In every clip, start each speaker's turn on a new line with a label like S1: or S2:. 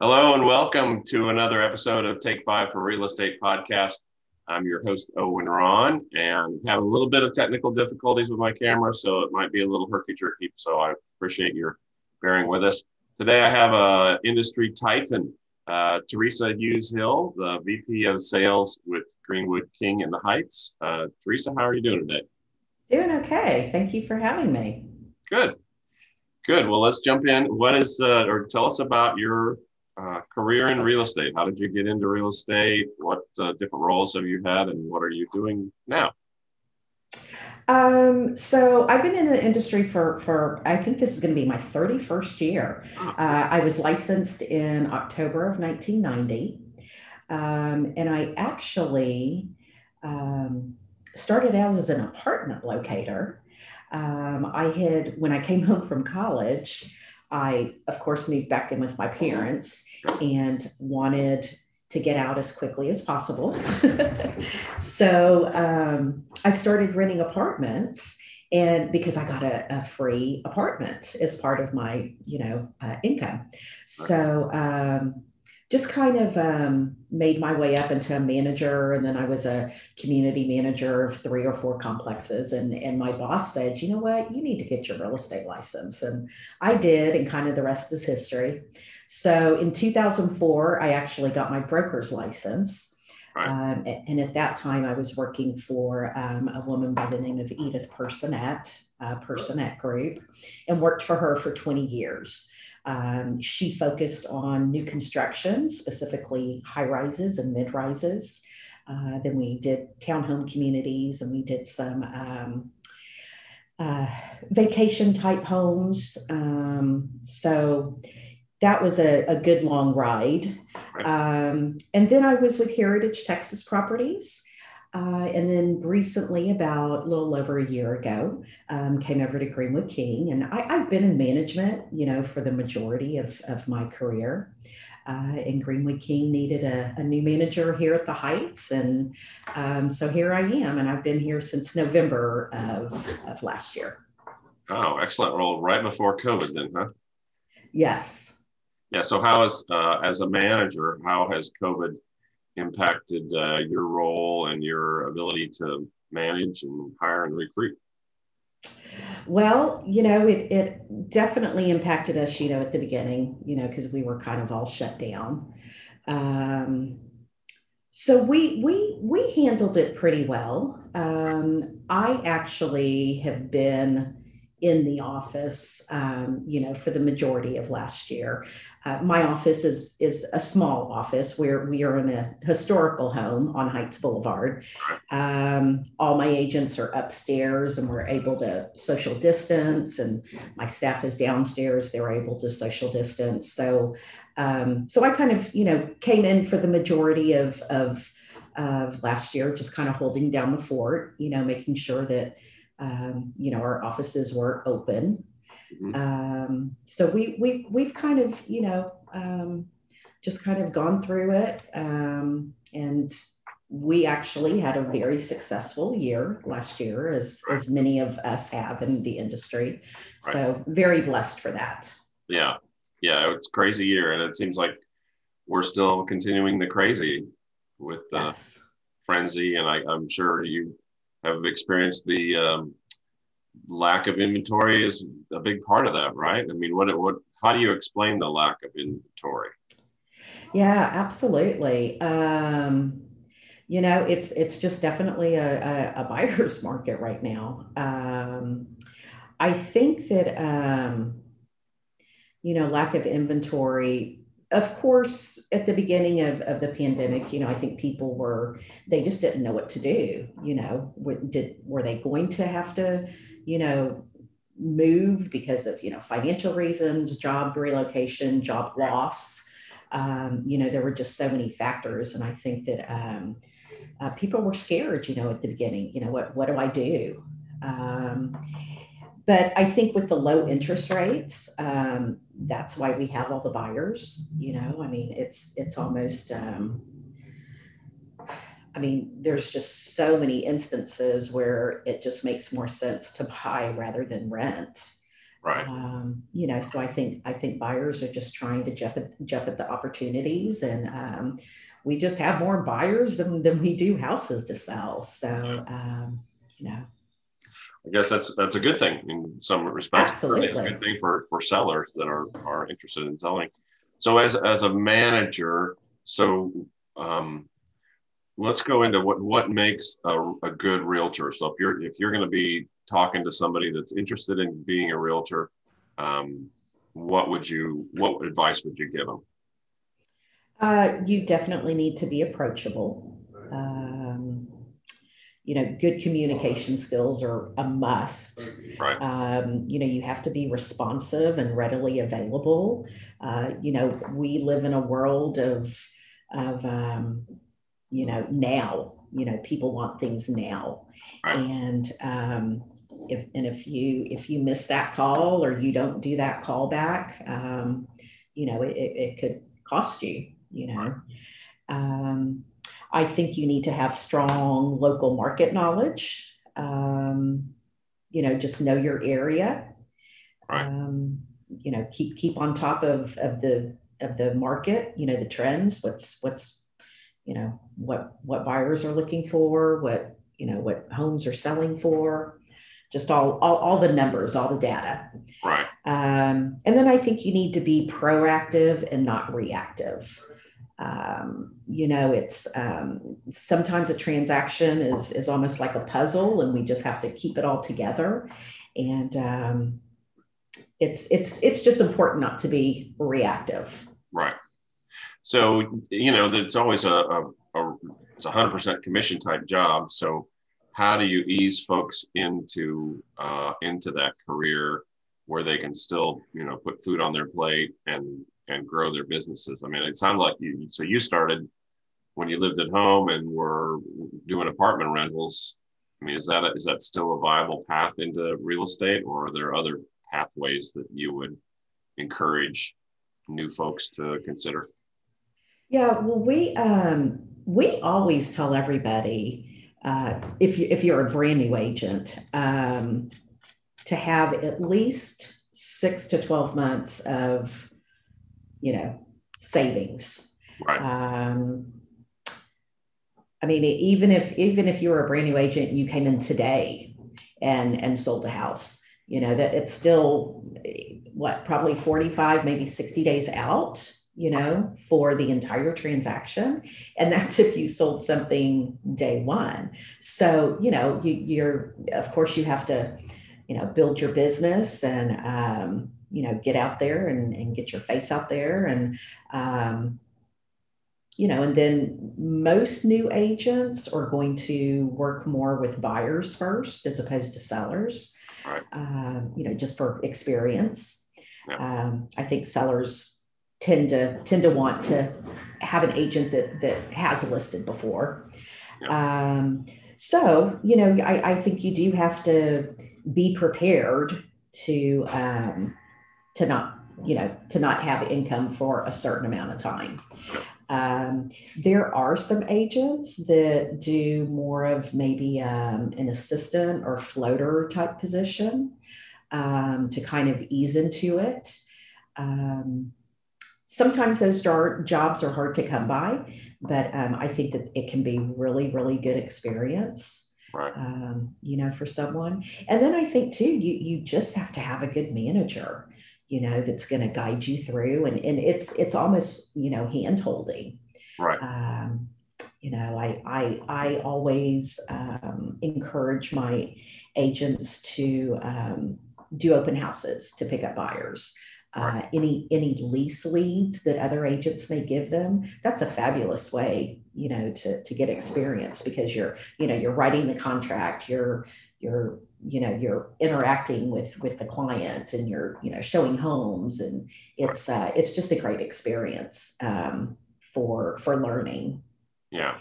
S1: Hello and welcome to another episode of Take Five for Real Estate Podcast. I'm your host, Owen Ron, and have a little bit of technical difficulties with my camera, so it might be a little herky jerky. So I appreciate your bearing with us. Today I have a industry titan, uh, Teresa Hughes Hill, the VP of Sales with Greenwood King in the Heights. Uh, Teresa, how are you doing today?
S2: Doing okay. Thank you for having me.
S1: Good. Good. Well, let's jump in. What is, uh, or tell us about your uh, career in real estate. How did you get into real estate? What uh, different roles have you had, and what are you doing now?
S2: Um, so I've been in the industry for for I think this is going to be my 31st year. Oh. Uh, I was licensed in October of 1990, um, and I actually um, started out as an apartment locator. Um, I had when I came home from college. I, of course, moved back in with my parents and wanted to get out as quickly as possible. so um, I started renting apartments and because I got a, a, free apartment as part of my, you know, uh, income. So um, just kind of um, made my way up into a manager and then i was a community manager of three or four complexes and, and my boss said you know what you need to get your real estate license and i did and kind of the rest is history so in 2004 i actually got my broker's license Right. Um, and at that time, I was working for um, a woman by the name of Edith Personette, uh, Personette Group, and worked for her for 20 years. Um, she focused on new construction, specifically high rises and mid rises. Uh, then we did townhome communities and we did some um, uh, vacation type homes. Um, so that was a, a, good long ride. Um, and then I was with Heritage Texas Properties. Uh, and then recently, about a little over a year ago, um, came over to Greenwood King. And I, have been in management, you know, for the majority of, of my career. Uh, and Greenwood King needed a, a, new manager here at the Heights. And um, so here I am. And I've been here since November of, of last year.
S1: Oh, excellent role right before COVID, then, huh?
S2: Yes.
S1: Yeah. So, how is, uh, as a manager, how has COVID impacted uh, your role and your ability to manage and hire and recruit?
S2: Well, you know, it, it definitely impacted us, you know, at the beginning, you know, because we were kind of all shut down. Um, so we we we handled it pretty well. Um, I actually have been in the office, um, you know, for the majority of last year. Uh, my office is is a small office where we are in a historical home on Heights Boulevard. Um, all my agents are upstairs, and we're able to social distance, and my staff is downstairs. They're able to social distance. So, um, so I kind of, you know, came in for the majority of of of last year, just kind of holding down the fort, you know, making sure that um, you know, our offices were open. Mm-hmm. Um, so we we we've kind of you know um, just kind of gone through it, um, and we actually had a very successful year last year, as right. as many of us have in the industry. Right. So very blessed for that.
S1: Yeah, yeah, it's crazy year, and it seems like we're still continuing the crazy with the yes. frenzy, and I, I'm sure you have experienced the um, lack of inventory is a big part of that, right? I mean, what what how do you explain the lack of inventory?
S2: Yeah, absolutely. Um, you know, it's it's just definitely a, a, a buyer's market right now. Um, I think that um, you know, lack of inventory of course, at the beginning of, of the pandemic, you know, I think people were, they just didn't know what to do. You know, did, were they going to have to, you know, move because of, you know, financial reasons, job relocation, job loss? Um, you know, there were just so many factors. And I think that um, uh, people were scared, you know, at the beginning, you know, what, what do I do? Um, but I think with the low interest rates, um, that's why we have all the buyers. You know, I mean, it's it's almost. Um, I mean, there's just so many instances where it just makes more sense to buy rather than rent.
S1: Right.
S2: Um, you know, so I think I think buyers are just trying to jump at, jump at the opportunities, and um, we just have more buyers than, than we do houses to sell. So, um, you know,
S1: I guess that's that's a good thing in some respects.
S2: Absolutely.
S1: a good thing for for sellers that are are interested in selling. So as as a manager, so um, let's go into what what makes a, a good realtor. So if you're if you're going to be talking to somebody that's interested in being a realtor, um, what would you what advice would you give them?
S2: Uh, you definitely need to be approachable. Um, you know, good communication skills are a must.
S1: Right.
S2: Um, you know, you have to be responsive and readily available. Uh, you know, we live in a world of of um, you know now. You know, people want things now,
S1: Right.
S2: and um, if and if you if you miss that call or you don't do that call back, um, you know, it, it, it could cost you. You know. Um, I think you need to have strong local market knowledge. Um, you know, just know your area.
S1: Right.
S2: Um, you know, keep keep on top of of the of the market. You know, the trends. What's what's you know what what buyers are looking for. What you know what homes are selling for. Just all all, all the numbers, all the data.
S1: Right.
S2: Um, and then I think you need to be proactive and not reactive um, you know it's um, sometimes a transaction is is almost like a puzzle and we just have to keep it all together and um, it's it's it's just important not to be reactive
S1: Right. So you know, it's always a, a, a it's a hundred percent commission type job. So how do you ease folks into uh, into that career where they can still you know put food on their plate and and grow their businesses? I mean, it sounded like you. So you started when you lived at home and were doing apartment rentals. I mean, is that a, is that still a viable path into real estate, or are there other pathways that you would encourage new folks to consider?
S2: yeah well we um, we always tell everybody uh, if you if you're a brand new agent um, to have at least six to 12 months of you know savings
S1: Right.
S2: Um, I mean, even if even if you were a brand new agent you came in today and and sold a house, you know that it's still what probably 45, maybe 60 days out, you know, for the entire transaction. And that's if you sold something day one. So, you know, you, you're of course you have to, you know, build your business and um, you know, get out there and, and get your face out there and um, you know, and then most new agents are going to work more with buyers first as opposed to sellers.
S1: Right.
S2: Um, you know, just for experience.
S1: Yeah.
S2: Um, I think sellers tend to tend to want to have an agent that that has listed before. Um, so you know, I, I think you do have to be prepared to um, to not you know to not have income for a certain amount of time. Um, there are some agents that do more of maybe um, an assistant or floater type position um, to kind of ease into it. Um, sometimes those jobs are hard to come by, but um, I think that it can be really, really good experience.
S1: Right.
S2: Um, you know, for someone, and then I think too, you you just have to have a good manager you know that's going to guide you through and, and it's it's almost you know hand holding
S1: Right.
S2: um, you know i i i always um, encourage my agents to um, do open houses to pick up buyers. Uh, any any lease leads that other agents may give them that's a fabulous way you know to to get experience because you're you know you're writing the contract you're you're you know you're interacting with with the client and you're you know showing homes and it's uh, it's just a great experience um, for for learning
S1: Yeah.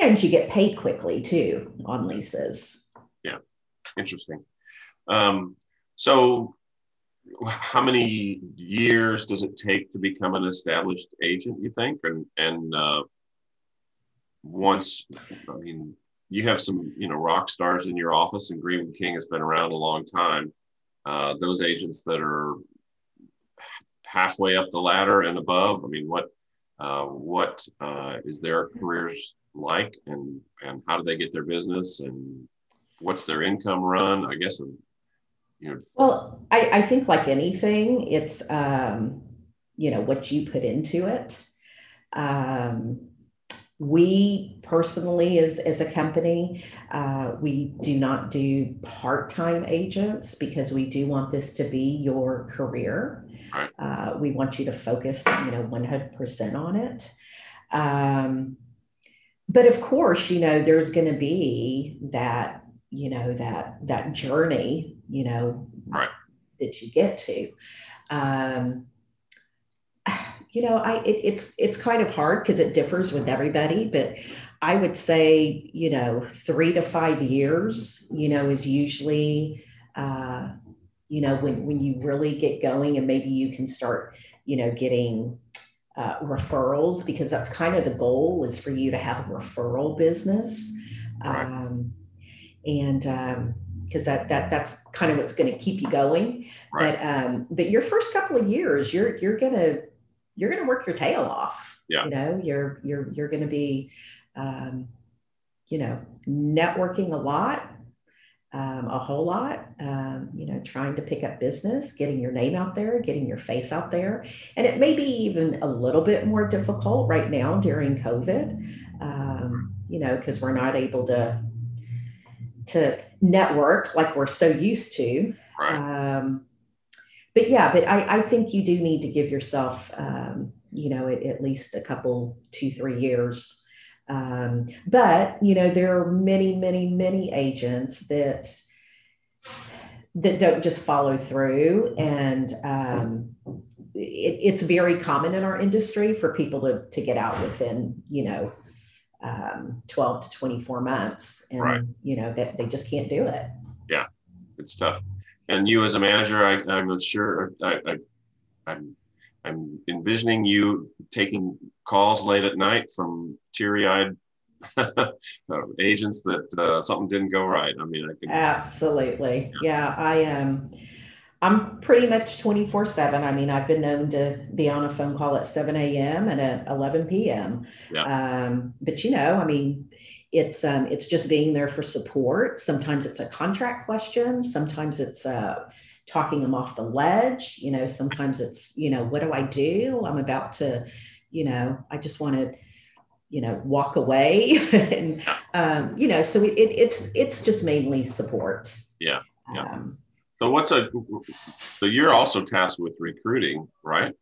S2: and you get paid quickly too on leases Yeah.
S1: Interesting. Um, so, how many years does it take to become an established agent? You think, and and uh, once, I mean, you have some you know rock stars in your office, and Green King has been around a long time. uh, those agents that are halfway up the ladder and above? I mean, what uh, what uh, is their careers like, and and how do they get their business, and what's their income run? I guess, you know.
S2: Well, I, I think like anything, it's um, you know what you put into it. Um, we personally, as, as a company, uh, we do not do part time agents because we do want this to be your career. Right. Uh, we want you to focus, you know, 100% on it. Um, but of course, you know, there's going to be that, you know, that that journey, you know,
S1: right.
S2: that you get to. Um, you know, I it, it's it's kind of hard because it differs with everybody, but I would say, you know, three to five years, you know, is usually, uh, you know, when when you really get going, and maybe you can start, you know, getting uh, referrals because that's kind of the goal is for you to have a referral business, right. um, and um, because that that that's kind of what's going to keep you going. Right. But um, but your first couple of years, you're you're gonna you're going to work your tail off.
S1: Yeah.
S2: You know, you're you're you're going to be, um, you know, networking a lot, um, a whole lot. Um, you know, trying to pick up business, getting your name out there, getting your face out there, and it may be even a little bit more difficult right now during COVID. Um, you know, because we're not able to to network like we're so used to.
S1: Right. Um,
S2: but yeah, but I, I think you do need to give yourself, um, you know, at, at, least a couple, two, three years. Um, but you know, there are many, many, many agents that that don't just follow through, and um, it, it's very common in our industry for people to to get out within, you know, um, 12 to 24 months. And right. you know that they, they just can't do it.
S1: Yeah. It's tough and you as a manager, I, I'm sure I, I, I'm I'm envisioning you taking calls late at night from teary-eyed agents that uh, something didn't go right. I mean, I
S2: can absolutely, yeah. yeah I am. Um, I'm pretty much 24 seven. I mean, I've been known to be on a phone call at 7 a.m. and at 11 p.m.
S1: Yeah.
S2: Um, but you know, I mean, it's um, it's just being there for support. Sometimes it's a contract question. Sometimes it's uh, talking them off the ledge. You know, sometimes it's you know, what do I do? I'm about to, you know, I just want to, you know, walk away, and um, you know, so it, it's it's just mainly support.
S1: Yeah. Yeah. Um, so what's a so you're also tasked with recruiting, right?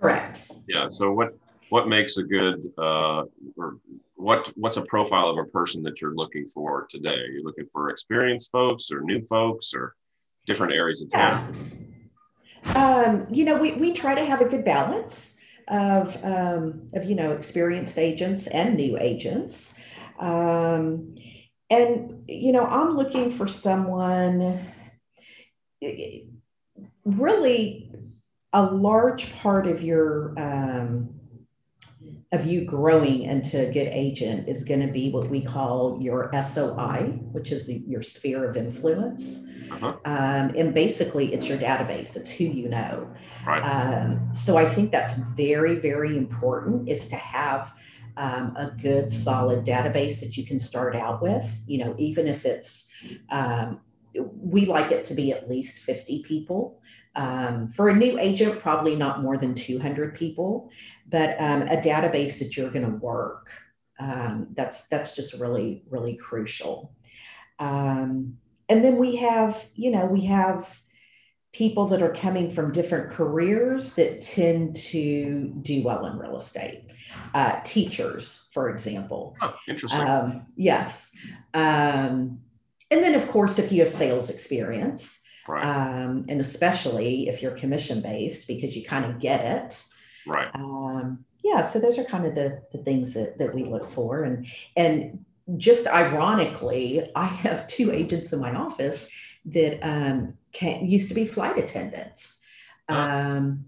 S2: Correct.
S1: Yeah. So what what makes a good uh, or what what's a profile of a person that you're looking for today? You're you looking for experienced folks or new folks or different areas of town?
S2: Um, you know, we, we try to have a good balance of um, of you know experienced agents and new agents. Um, and you know, I'm looking for someone really a large part of your um, of you growing into a good agent is going to be what we call your SOI, which is your sphere of influence. Uh-huh. Um, and basically, it's your database, it's who you know.
S1: Right.
S2: Um, so I think that's very, very important is to have um, a good, solid database that you can start out with. You know, even if it's, um, we like it to be at least 50 people. Um, for a new agent, probably not more than 200 people, but um, a database that you're going to work. Um, that's that's just really really crucial. Um, and then we have you know we have people that are coming from different careers that tend to do well in real estate. Uh, teachers, for example.
S1: Oh, interesting. Um,
S2: yes. Um, and then, of course, if you have sales experience,
S1: Right.
S2: Um, and especially if you're commission based because you kind of get it.
S1: Right.
S2: Um, yeah. So those are kind of the, the things that, that we look for. And, and just ironically, I have two agents in my office that um, can, used to be flight attendants. Um,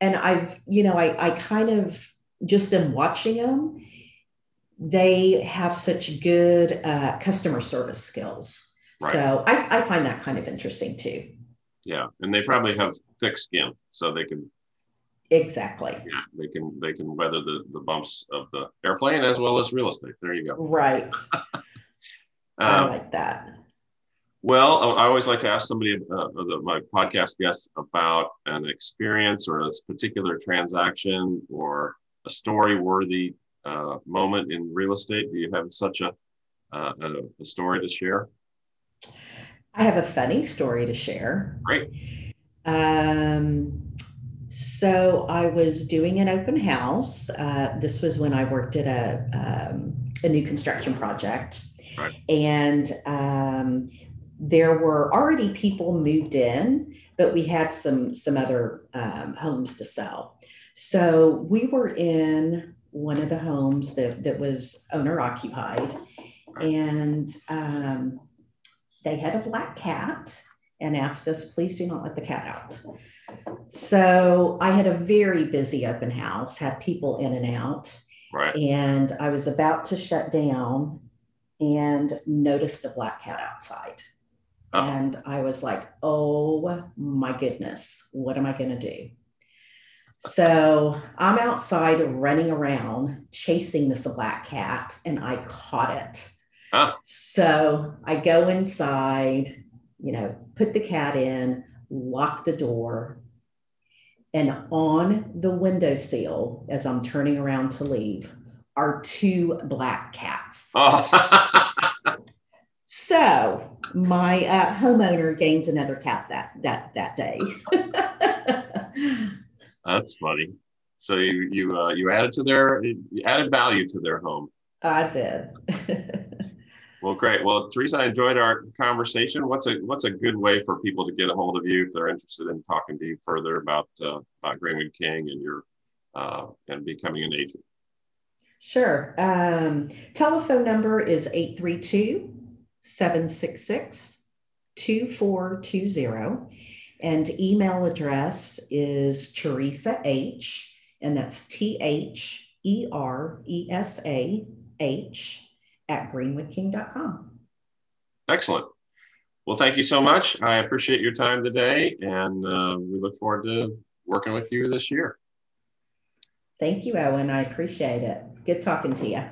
S2: and I've, you know, I, I kind of just am watching them. They have such good uh, customer service skills Right. So I, I find that kind of interesting too.
S1: Yeah, and they probably have thick skin, so they can
S2: Exactly.
S1: yeah they can they can weather the the bumps of the airplane as well as real estate. There you go.
S2: Right. I
S1: Um,
S2: like that.
S1: Well, I I always like to ask somebody, uh, the, my podcast guests, about an experience or a particular transaction or a story-worthy uh, moment in real estate. Do you have such a, uh, a, a story to share?
S2: I have a funny story to share.
S1: Great.
S2: Um, so I was doing an open house. Uh, this was when I worked at a, um, a new construction project.
S1: Right.
S2: And um, there were already people moved in, but we had some some other um, homes to sell. So we were in one of the homes that, that was owner occupied, and um, they had a black cat and asked us, please do not let the cat out. So I had a very busy open house, had people in and out,
S1: Right.
S2: and I was about to shut down and noticed a black cat outside.
S1: Oh.
S2: And I was like, oh my goodness, what am I going to do? So I'm outside running around chasing this black cat, and I caught it.
S1: Ah.
S2: So I go inside, you know, put the cat in, lock the door, and on the windowsill, as I'm turning around to leave, are two black cats.
S1: Oh.
S2: So my uh, homeowner gains another cat that that that day.
S1: That's funny. So you you uh, you added to their you added value to their home.
S2: I did.
S1: Well, great. Well, Teresa, I enjoyed our conversation. What's a what's a good way for people to get a hold of you if they're interested in talking to you further about uh, about Greenwood King and your uh, and becoming an agent?
S2: sure. Um, telephone number is 832 766 2420. And email address is Teresa H, and that's T H E R E S A H at greenwoodking.com.
S1: Excellent. Well, thank you so much. I appreciate your time today, and uh, we look forward to working with you this year.
S2: Thank you, Owen. I appreciate it. Good talking to you.